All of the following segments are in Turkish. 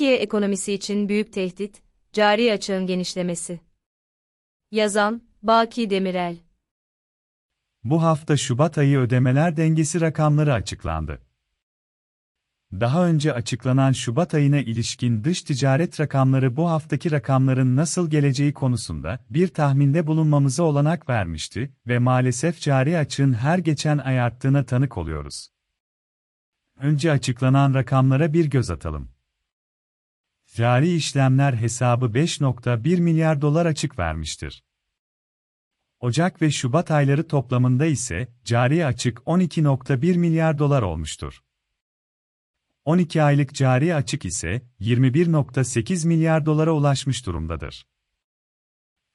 Türkiye ekonomisi için büyük tehdit, cari açığın genişlemesi. Yazan, Baki Demirel Bu hafta Şubat ayı ödemeler dengesi rakamları açıklandı. Daha önce açıklanan Şubat ayına ilişkin dış ticaret rakamları bu haftaki rakamların nasıl geleceği konusunda bir tahminde bulunmamıza olanak vermişti ve maalesef cari açığın her geçen ay arttığına tanık oluyoruz. Önce açıklanan rakamlara bir göz atalım. Cari işlemler hesabı 5.1 milyar dolar açık vermiştir. Ocak ve Şubat ayları toplamında ise cari açık 12.1 milyar dolar olmuştur. 12 aylık cari açık ise 21.8 milyar dolara ulaşmış durumdadır.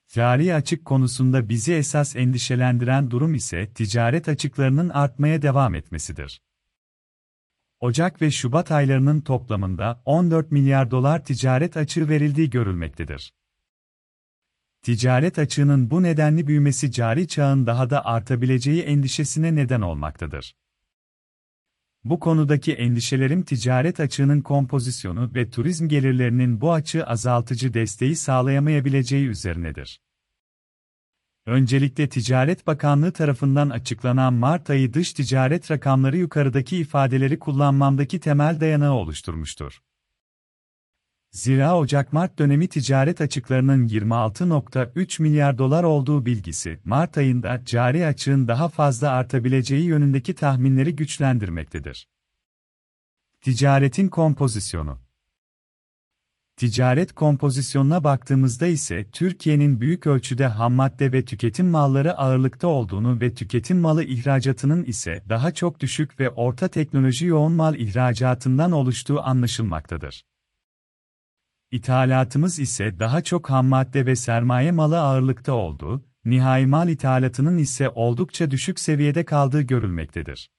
Cari açık konusunda bizi esas endişelendiren durum ise ticaret açıklarının artmaya devam etmesidir. Ocak ve Şubat aylarının toplamında 14 milyar dolar ticaret açığı verildiği görülmektedir. Ticaret açığının bu nedenli büyümesi cari çağın daha da artabileceği endişesine neden olmaktadır. Bu konudaki endişelerim ticaret açığının kompozisyonu ve turizm gelirlerinin bu açığı azaltıcı desteği sağlayamayabileceği üzerinedir. Öncelikle Ticaret Bakanlığı tarafından açıklanan Mart ayı dış ticaret rakamları yukarıdaki ifadeleri kullanmamdaki temel dayanağı oluşturmuştur. Zira Ocak-Mart dönemi ticaret açıklarının 26.3 milyar dolar olduğu bilgisi, Mart ayında cari açığın daha fazla artabileceği yönündeki tahminleri güçlendirmektedir. Ticaretin kompozisyonu Ticaret kompozisyonuna baktığımızda ise Türkiye'nin büyük ölçüde hammadde ve tüketim malları ağırlıkta olduğunu ve tüketim malı ihracatının ise daha çok düşük ve orta teknoloji yoğun mal ihracatından oluştuğu anlaşılmaktadır. İthalatımız ise daha çok hammadde ve sermaye malı ağırlıkta olduğu, nihai mal ithalatının ise oldukça düşük seviyede kaldığı görülmektedir.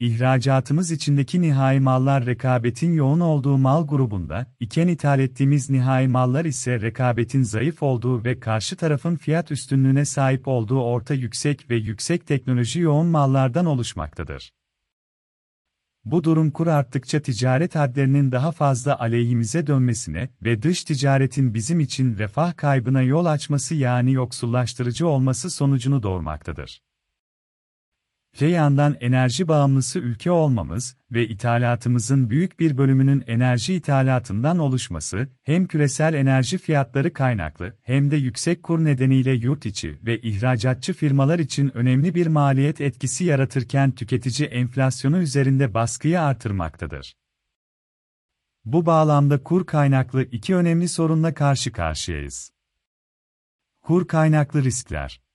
İhracatımız içindeki nihai mallar rekabetin yoğun olduğu mal grubunda, iken ithal ettiğimiz nihai mallar ise rekabetin zayıf olduğu ve karşı tarafın fiyat üstünlüğüne sahip olduğu orta yüksek ve yüksek teknoloji yoğun mallardan oluşmaktadır. Bu durum kur arttıkça ticaret hadlerinin daha fazla aleyhimize dönmesine ve dış ticaretin bizim için refah kaybına yol açması yani yoksullaştırıcı olması sonucunu doğurmaktadır. Öte yandan enerji bağımlısı ülke olmamız ve ithalatımızın büyük bir bölümünün enerji ithalatından oluşması, hem küresel enerji fiyatları kaynaklı hem de yüksek kur nedeniyle yurt içi ve ihracatçı firmalar için önemli bir maliyet etkisi yaratırken tüketici enflasyonu üzerinde baskıyı artırmaktadır. Bu bağlamda kur kaynaklı iki önemli sorunla karşı karşıyayız. Kur kaynaklı riskler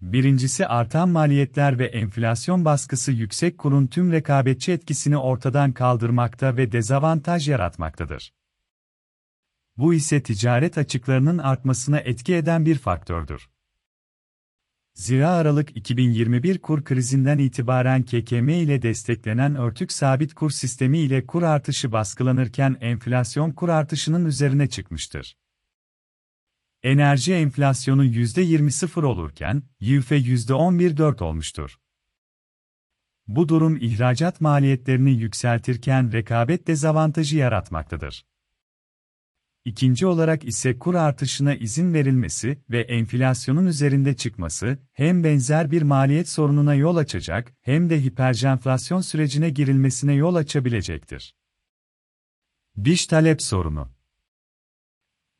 Birincisi artan maliyetler ve enflasyon baskısı yüksek kurun tüm rekabetçi etkisini ortadan kaldırmakta ve dezavantaj yaratmaktadır. Bu ise ticaret açıklarının artmasına etki eden bir faktördür. Zira Aralık 2021 kur krizinden itibaren KKM ile desteklenen örtük sabit kur sistemi ile kur artışı baskılanırken enflasyon kur artışının üzerine çıkmıştır. Enerji enflasyonu %20.0 olurken, YÜFE %11.4 olmuştur. Bu durum ihracat maliyetlerini yükseltirken rekabet dezavantajı yaratmaktadır. İkinci olarak ise kur artışına izin verilmesi ve enflasyonun üzerinde çıkması hem benzer bir maliyet sorununa yol açacak hem de hiperjenflasyon sürecine girilmesine yol açabilecektir. Diş talep sorunu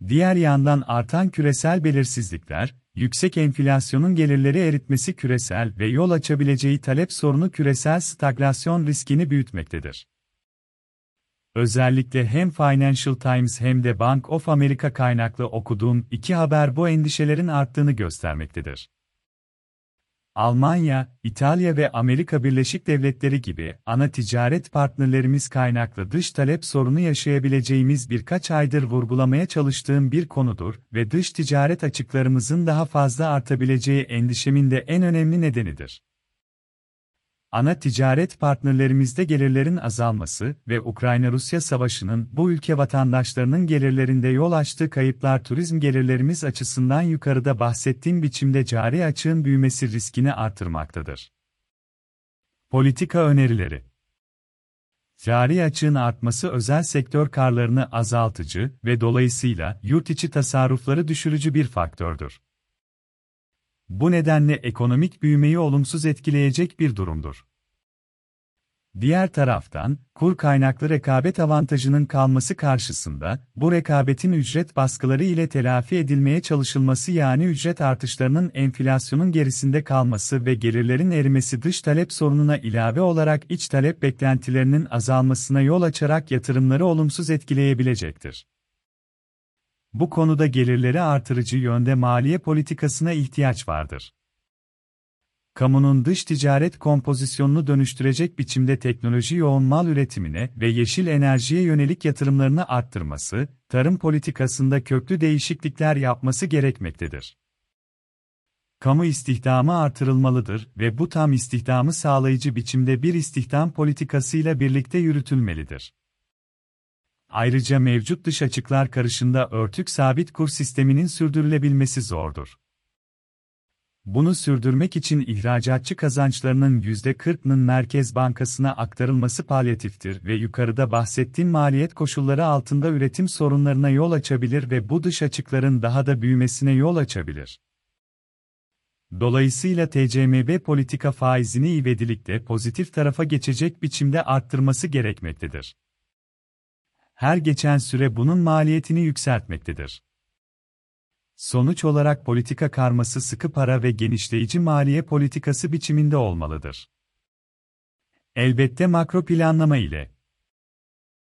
Diğer yandan artan küresel belirsizlikler, yüksek enflasyonun gelirleri eritmesi küresel ve yol açabileceği talep sorunu küresel stagflasyon riskini büyütmektedir. Özellikle hem Financial Times hem de Bank of America kaynaklı okuduğum iki haber bu endişelerin arttığını göstermektedir. Almanya, İtalya ve Amerika Birleşik Devletleri gibi ana ticaret partnerlerimiz kaynaklı dış talep sorunu yaşayabileceğimiz birkaç aydır vurgulamaya çalıştığım bir konudur ve dış ticaret açıklarımızın daha fazla artabileceği endişemin de en önemli nedenidir ana ticaret partnerlerimizde gelirlerin azalması ve Ukrayna-Rusya savaşının bu ülke vatandaşlarının gelirlerinde yol açtığı kayıplar turizm gelirlerimiz açısından yukarıda bahsettiğim biçimde cari açığın büyümesi riskini artırmaktadır. Politika önerileri Cari açığın artması özel sektör karlarını azaltıcı ve dolayısıyla yurt içi tasarrufları düşürücü bir faktördür. Bu nedenle ekonomik büyümeyi olumsuz etkileyecek bir durumdur. Diğer taraftan, kur kaynaklı rekabet avantajının kalması karşısında, bu rekabetin ücret baskıları ile telafi edilmeye çalışılması yani ücret artışlarının enflasyonun gerisinde kalması ve gelirlerin erimesi dış talep sorununa ilave olarak iç talep beklentilerinin azalmasına yol açarak yatırımları olumsuz etkileyebilecektir. Bu konuda gelirleri artırıcı yönde maliye politikasına ihtiyaç vardır kamunun dış ticaret kompozisyonunu dönüştürecek biçimde teknoloji yoğun mal üretimine ve yeşil enerjiye yönelik yatırımlarını arttırması, tarım politikasında köklü değişiklikler yapması gerekmektedir. Kamu istihdamı artırılmalıdır ve bu tam istihdamı sağlayıcı biçimde bir istihdam politikasıyla birlikte yürütülmelidir. Ayrıca mevcut dış açıklar karışında örtük sabit kur sisteminin sürdürülebilmesi zordur. Bunu sürdürmek için ihracatçı kazançlarının %40'ının Merkez Bankası'na aktarılması palyatiftir ve yukarıda bahsettiğim maliyet koşulları altında üretim sorunlarına yol açabilir ve bu dış açıkların daha da büyümesine yol açabilir. Dolayısıyla TCMB politika faizini ivedilikte pozitif tarafa geçecek biçimde arttırması gerekmektedir. Her geçen süre bunun maliyetini yükseltmektedir. Sonuç olarak politika karması sıkı para ve genişleyici maliye politikası biçiminde olmalıdır. Elbette makro planlama ile